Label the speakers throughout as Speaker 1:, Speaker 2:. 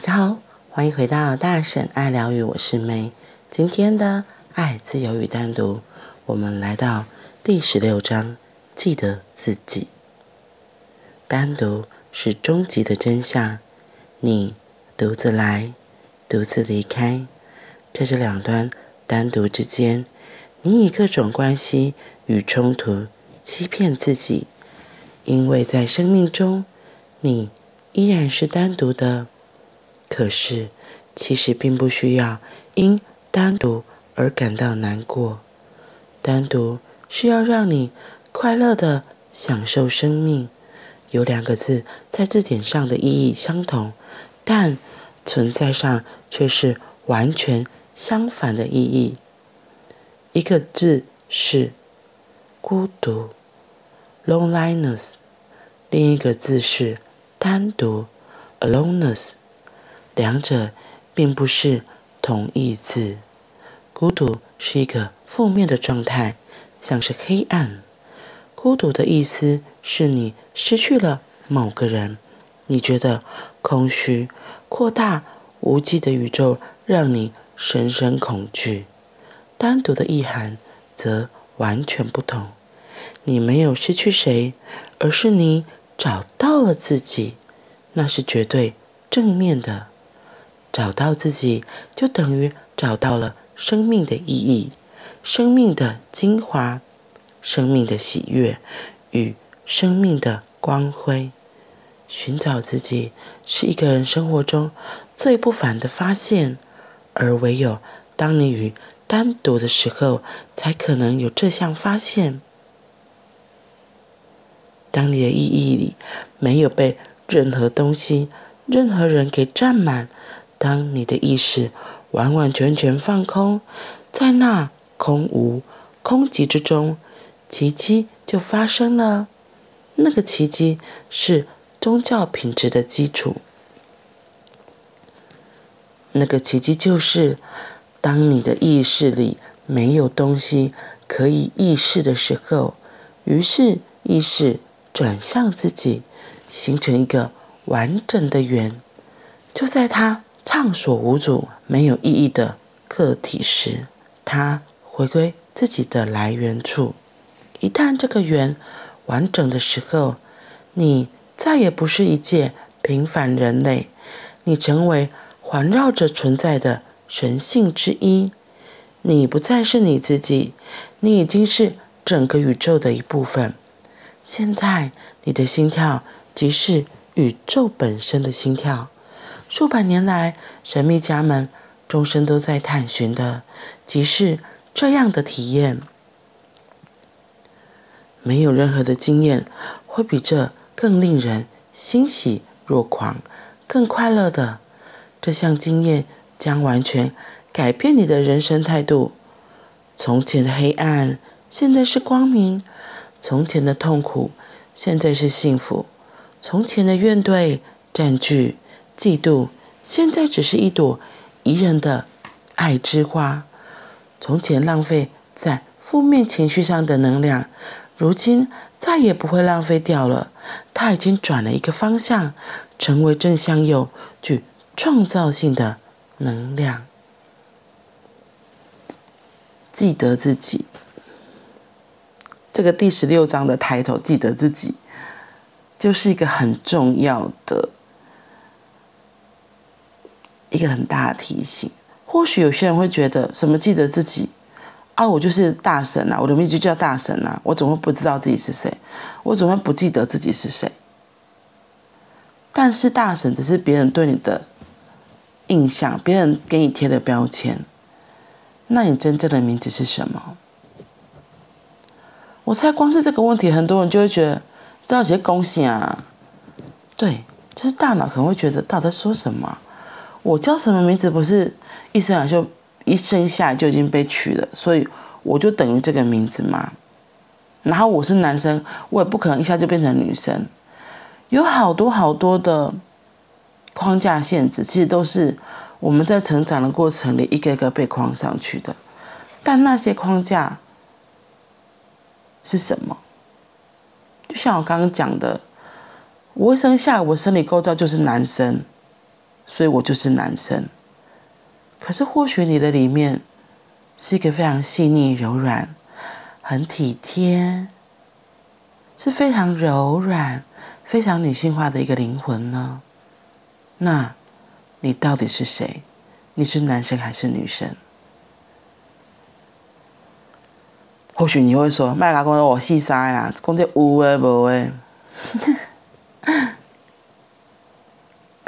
Speaker 1: 大家好，欢迎回到大婶爱疗愈，我是妹。今天的爱、自由与单独，我们来到第十六章，记得自己。单独是终极的真相，你独自来，独自离开，在这两端单独之间，你以各种关系与冲突欺骗自己，因为在生命中，你依然是单独的。可是，其实并不需要因单独而感到难过。单独是要让你快乐地享受生命。有两个字在字典上的意义相同，但存在上却是完全相反的意义。一个字是孤独 （loneliness），另一个字是单独 （aloneness）。两者并不是同义字。孤独是一个负面的状态，像是黑暗。孤独的意思是你失去了某个人，你觉得空虚、扩大、无际的宇宙让你深深恐惧。单独的意涵则完全不同。你没有失去谁，而是你找到了自己，那是绝对正面的。找到自己，就等于找到了生命的意义、生命的精华、生命的喜悦与生命的光辉。寻找自己是一个人生活中最不凡的发现，而唯有当你与单独的时候，才可能有这项发现。当你的意义里没有被任何东西、任何人给占满。当你的意识完完全全放空，在那空无、空寂之中，奇迹就发生了。那个奇迹是宗教品质的基础。那个奇迹就是，当你的意识里没有东西可以意识的时候，于是意识转向自己，形成一个完整的圆。就在它。畅所无阻、没有意义的个体时，它回归自己的来源处。一旦这个圆完整的时候，你再也不是一介平凡人类，你成为环绕着存在的神性之一。你不再是你自己，你已经是整个宇宙的一部分。现在，你的心跳即是宇宙本身的心跳。数百年来，神秘家们终生都在探寻的，即是这样的体验。没有任何的经验会比这更令人欣喜若狂、更快乐的。这项经验将完全改变你的人生态度。从前的黑暗，现在是光明；从前的痛苦，现在是幸福；从前的怨怼、占据。嫉妒现在只是一朵宜人的爱之花。从前浪费在负面情绪上的能量，如今再也不会浪费掉了。它已经转了一个方向，成为正向又具创造性的能量。记得自己，这个第十六章的抬头，记得自己，就是一个很重要的。一个很大的提醒，或许有些人会觉得，什么记得自己啊？我就是大神啊，我的名字就叫大神啊，我怎么会不知道自己是谁？我怎么会不记得自己是谁？但是大神只是别人对你的印象，别人给你贴的标签。那你真正的名字是什么？我猜光是这个问题，很多人就会觉得，都要写恭喜啊。对，就是大脑可能会觉得，到底在说什么？我叫什么名字？不是一生来就一生下来就已经被取了，所以我就等于这个名字嘛。然后我是男生，我也不可能一下就变成女生。有好多好多的框架限制，其实都是我们在成长的过程里一个一个被框上去的。但那些框架是什么？就像我刚刚讲的，我一生下来我生理构造就是男生。所以我就是男生。可是或许你的里面是一个非常细腻、柔软、很体贴，是非常柔软、非常女性化的一个灵魂呢？那，你到底是谁？你是男生还是女生？或许你会说：“麦老公，我细沙呀，讲这有诶无诶。”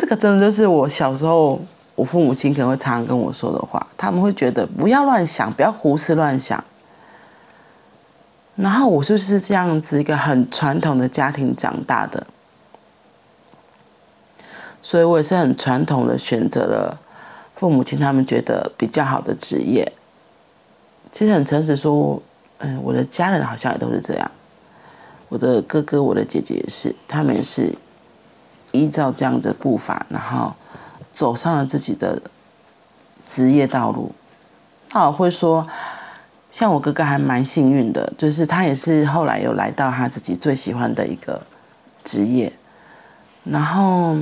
Speaker 1: 这个真的就是我小时候，我父母亲可能会常常跟我说的话。他们会觉得不要乱想，不要胡思乱想。然后我就是这样子一个很传统的家庭长大的。所以我也是很传统的选择了父母亲他们觉得比较好的职业。其实很诚实说，嗯，我的家人好像也都是这样。我的哥哥、我的姐姐也是，他们也是依照这样的步伐，然后走上了自己的职业道路。那我会说，像我哥哥还蛮幸运的，就是他也是后来有来到他自己最喜欢的一个职业，然后。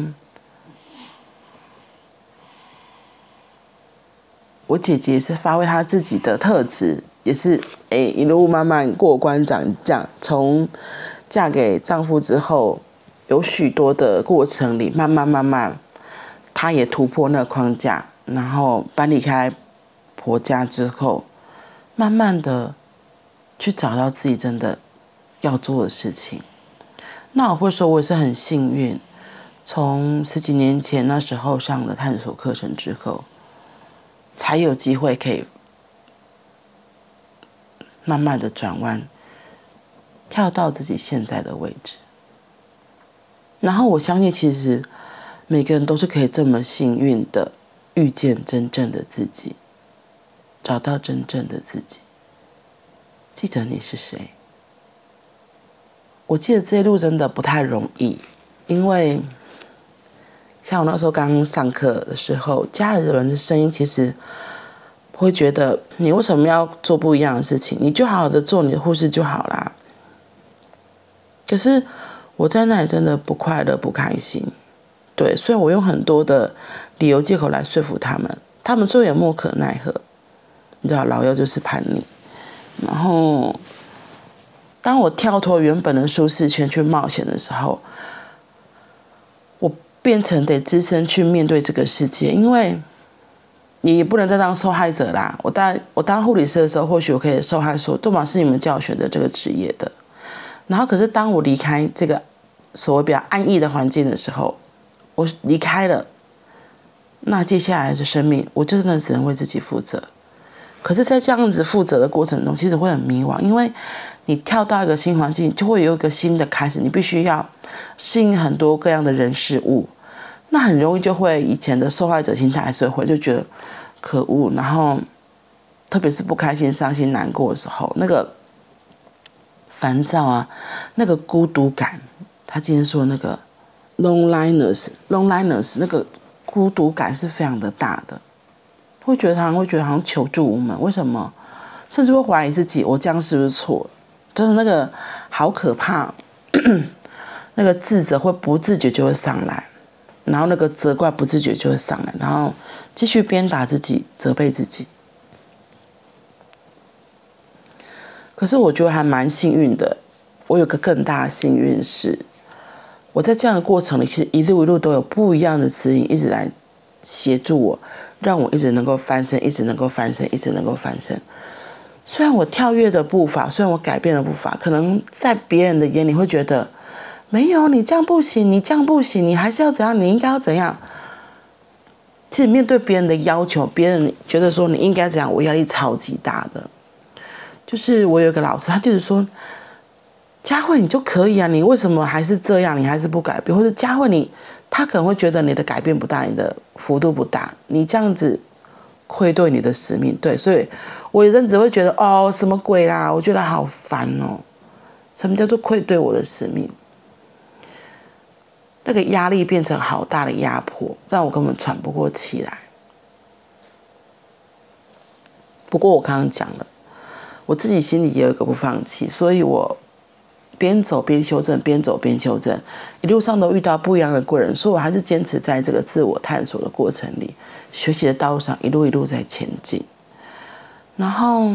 Speaker 1: 我姐姐是发挥她自己的特质，也是哎一路慢慢过关斩将，从嫁给丈夫之后，有许多的过程里，慢慢慢慢，她也突破那个框架，然后搬离开婆家之后，慢慢的去找到自己真的要做的事情。那我会说，我也是很幸运，从十几年前那时候上了探索课程之后。才有机会可以慢慢的转弯，跳到自己现在的位置。然后我相信，其实每个人都是可以这么幸运的遇见真正的自己，找到真正的自己。记得你是谁？我记得这一路真的不太容易，因为。像我那时候刚上课的时候，家里人的声音其实会觉得你为什么要做不一样的事情？你就好好的做你的护士就好啦。可是我在那里真的不快乐、不开心。对，所以我用很多的理由借口来说服他们，他们最后也莫可奈何。你知道，老幺就是叛逆。然后，当我跳脱原本的舒适圈去冒险的时候。我变成得自身去面对这个世界，因为你不能再当受害者啦。我当我当护理师的时候，或许我可以受害说，杜马是你们叫我选择这个职业的。然后，可是当我离开这个所谓比较安逸的环境的时候，我离开了，那接下来的生命，我真的只能为自己负责。可是，在这样子负责的过程中，其实会很迷惘，因为你跳到一个新环境，就会有一个新的开始，你必须要适应很多各样的人事物，那很容易就会以前的受害者心态还是会就觉得可恶，然后特别是不开心、伤心、难过的时候，那个烦躁啊，那个孤独感，他今天说那个 loneliness，loneliness，那个孤独感是非常的大的。会觉得他会觉得好像求助无门，为什么？甚至会怀疑自己，我这样是不是错？真的那个好可怕，那个自责会不自觉就会上来，然后那个责怪不自觉就会上来，然后继续鞭打自己，责备自己。可是我觉得还蛮幸运的，我有个更大的幸运是，我在这样的过程里，其实一路一路都有不一样的指引，一直来协助我。让我一直能够翻身，一直能够翻身，一直能够翻身。虽然我跳跃的步伐，虽然我改变了步伐，可能在别人的眼里会觉得，没有你这样不行，你这样不行，你还是要怎样？你应该要怎样？其实面对别人的要求，别人觉得说你应该怎样，我压力超级大的。就是我有一个老师，他就是说，佳慧你就可以啊，你为什么还是这样？你还是不改变？或者佳慧你？他可能会觉得你的改变不大，你的幅度不大，你这样子愧对你的使命，对，所以我有阵子会觉得哦，什么鬼啦，我觉得好烦哦，什么叫做愧对我的使命？那个压力变成好大的压迫，让我根本喘不过气来。不过我刚刚讲了，我自己心里也有一个不放弃，所以我边走边修正，边走边修正，一路上都遇到不一样的贵人，所以我还是坚持在这个自我探索的过程里，学习的道路上一路一路在前进。然后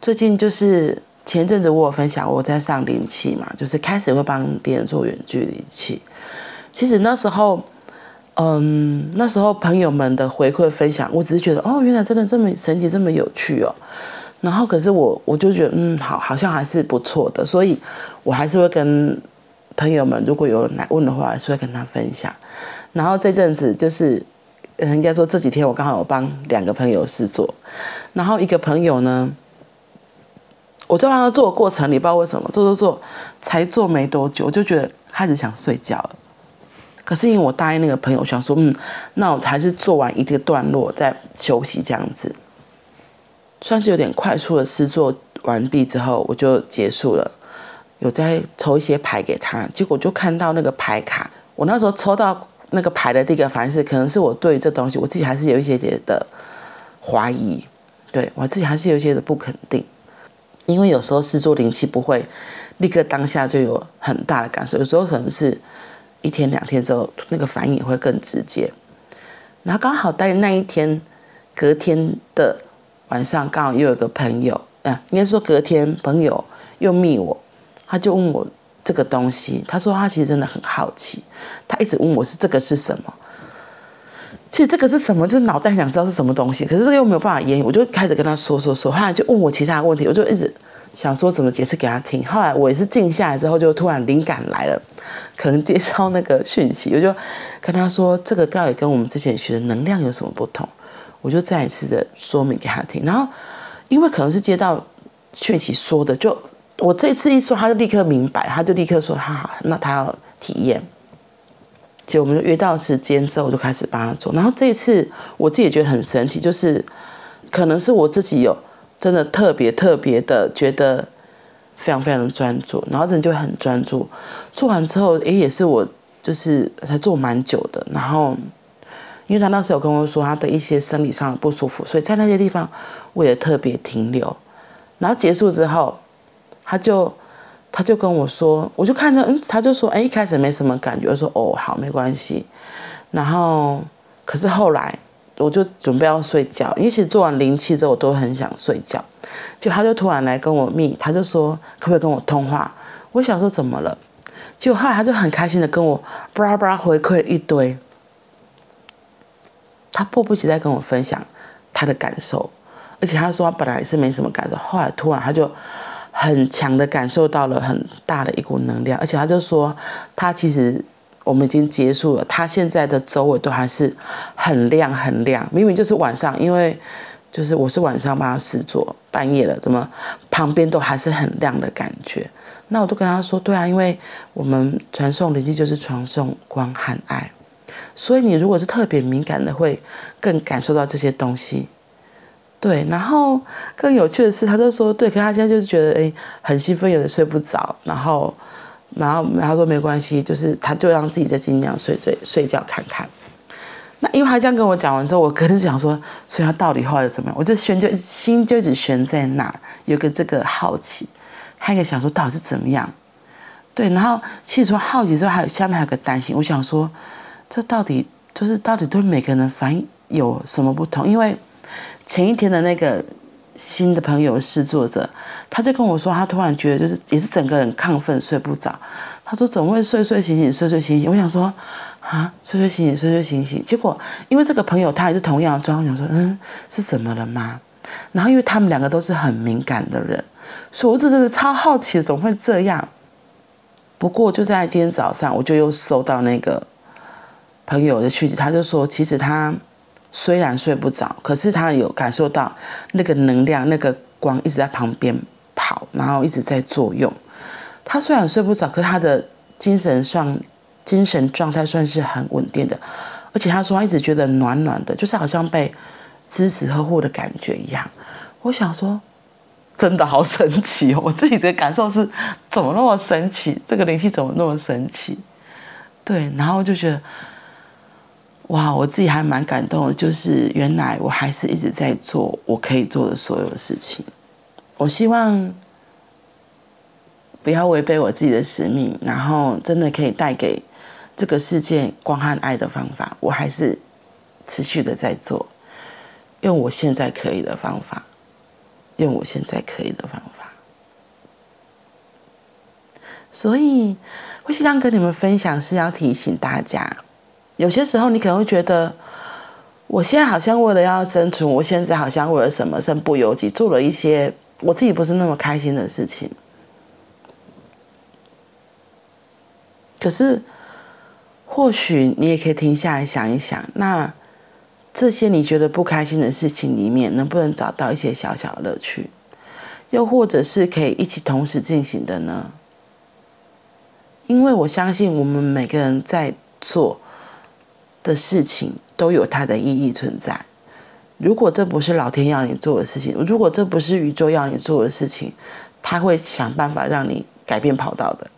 Speaker 1: 最近就是前阵子我有分享我在上灵气嘛，就是开始会帮别人做远距离气。其实那时候，嗯，那时候朋友们的回馈分享，我只是觉得哦，原来真的这么神奇，这么有趣哦。然后，可是我我就觉得，嗯，好，好像还是不错的，所以我还是会跟朋友们，如果有来问的话，还是会跟他分享。然后这阵子就是，嗯，应该说这几天我刚好有帮两个朋友试做，然后一个朋友呢，我在帮他做的过程你，不知道为什么做做做，才做没多久，我就觉得开始想睡觉了。可是因为我答应那个朋友，想说，嗯，那我还是做完一个段落再休息这样子。算是有点快速的试做完毕之后，我就结束了。有再抽一些牌给他，结果就看到那个牌卡。我那时候抽到那个牌的第一个反应是，可能是我对这东西，我自己还是有一些些的怀疑，对我自己还是有一些的不肯定。因为有时候试做灵气不会立刻当下就有很大的感受，有时候可能是一天两天之后，那个反应也会更直接。然后刚好在那一天隔天的。晚上刚好又有个朋友，啊，应该说隔天朋友又密我，他就问我这个东西，他说他其实真的很好奇，他一直问我是这个是什么。其实这个是什么，就是脑袋想知道是什么东西，可是这个又没有办法言语，我就开始跟他说说说，后来就问我其他问题，我就一直想说怎么解释给他听。后来我也是静下来之后，就突然灵感来了，可能接收那个讯息，我就跟他说这个到底跟我们之前学的能量有什么不同？我就再一次的说明给他听，然后因为可能是接到讯息说的，就我这次一说，他就立刻明白，他就立刻说他好，那他要体验。就我们就约到时间之后，我就开始帮他做。然后这一次我自己也觉得很神奇，就是可能是我自己有真的特别特别的觉得非常非常的专注，然后人就很专注。做完之后，诶，也是我就是才做蛮久的，然后。因为他那时候有跟我说他的一些生理上的不舒服，所以在那些地方我也特别停留。然后结束之后，他就他就跟我说，我就看着，嗯，他就说，哎，一开始没什么感觉，我说，哦，好，没关系。然后，可是后来我就准备要睡觉，因为其实做完灵气之后，我都很想睡觉。就他就突然来跟我密，他就说可不可以跟我通话？我想说怎么了？就后来他就很开心的跟我巴拉巴拉回馈了一堆。他迫不及待跟我分享他的感受，而且他说他本来是没什么感受，后来突然他就很强的感受到了很大的一股能量，而且他就说他其实我们已经结束了，他现在的周围都还是很亮很亮，明明就是晚上，因为就是我是晚上帮他试做，半夜了，怎么旁边都还是很亮的感觉？那我都跟他说，对啊，因为我们传送灵气就是传送光和爱。所以你如果是特别敏感的，会更感受到这些东西。对，然后更有趣的是，他就说，对，可他现在就是觉得，哎，很兴奋，有点睡不着。然后，然后，然后说没关系，就是他就让自己再尽量睡睡睡觉看看。那因为他这样跟我讲完之后，我可能想说，所以他到底后来怎么样？我就悬就心就一直悬在那儿，有个这个好奇，还有个想说到底是怎么样？对，然后其实说好奇之后，还有下面还有个担心，我想说。这到底就是到底对每个人反应有什么不同？因为前一天的那个新的朋友试作者，他就跟我说，他突然觉得就是也是整个人亢奋，睡不着。他说怎么会睡睡醒醒，睡睡醒醒？我想说啊，睡睡醒醒，睡睡醒醒。结果因为这个朋友他也是同样的状况，想说嗯，是怎么了吗？然后因为他们两个都是很敏感的人，所以我真的超好奇，怎么会这样？不过就在今天早上，我就又收到那个。朋友的讯息，他就说，其实他虽然睡不着，可是他有感受到那个能量、那个光一直在旁边跑，然后一直在作用。他虽然睡不着，可是他的精神上、精神状态算是很稳定的，而且他说他一直觉得暖暖的，就是好像被支持呵护的感觉一样。我想说，真的好神奇哦！我自己的感受是，怎么那么神奇？这个灵气怎么那么神奇？对，然后就觉得。哇，我自己还蛮感动的，就是原来我还是一直在做我可以做的所有事情。我希望不要违背我自己的使命，然后真的可以带给这个世界光和爱的方法，我还是持续的在做，用我现在可以的方法，用我现在可以的方法。所以，会希望跟你们分享是要提醒大家，有些时候你可能会觉得，我现在好像为了要生存，我现在好像为了什么身不由己，做了一些我自己不是那么开心的事情。可是，或许你也可以停下来想一想，那这些你觉得不开心的事情里面，能不能找到一些小小乐趣？又或者是可以一起同时进行的呢？因为我相信，我们每个人在做的事情都有它的意义存在。如果这不是老天要你做的事情，如果这不是宇宙要你做的事情，他会想办法让你改变跑道的。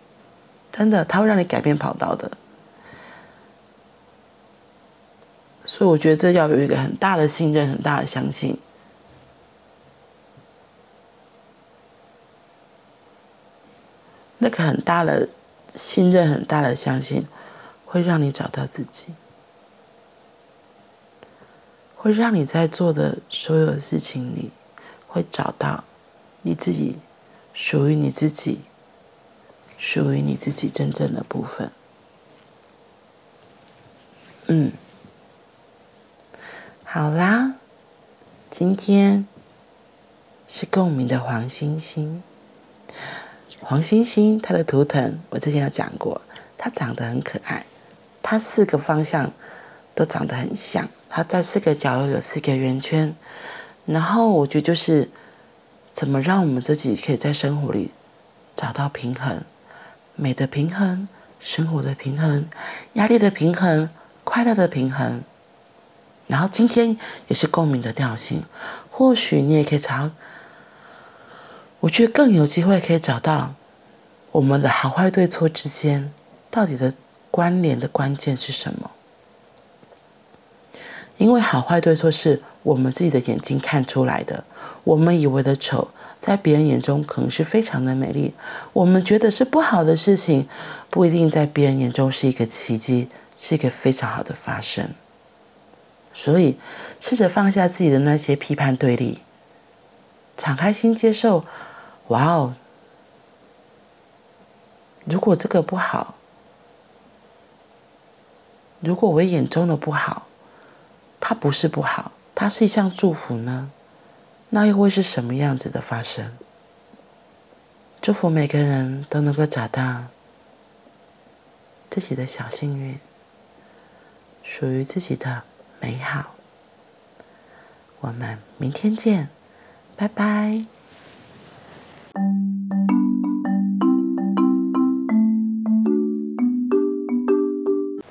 Speaker 1: 真的，他会让你改变跑道的。所以我觉得这要有一个很大的信任，很大的相信。那个很大的。信任很大的相信，会让你找到自己，会让你在做的所有事情里，会找到你自己属于你自己、属于你自己真正的部分。嗯，好啦，今天是共鸣的黄星星。黄星星，它的图腾我之前有讲过，它长得很可爱，它四个方向都长得很像，它在四个角落有四个圆圈，然后我觉得就是怎么让我们自己可以在生活里找到平衡，美的平衡，生活的平衡，压力的平衡，快乐的平衡，然后今天也是共鸣的调性，或许你也可以找。我觉得更有机会可以找到我们的好坏对错之间到底的关联的关键是什么？因为好坏对错是我们自己的眼睛看出来的，我们以为的丑，在别人眼中可能是非常的美丽；我们觉得是不好的事情，不一定在别人眼中是一个奇迹，是一个非常好的发生。所以，试着放下自己的那些批判对立，敞开心接受。哇哦！如果这个不好，如果我眼中的不好，它不是不好，它是一项祝福呢？那又会是什么样子的发生？祝福每个人都能够找到自己的小幸运，属于自己的美好。我们明天见，拜拜。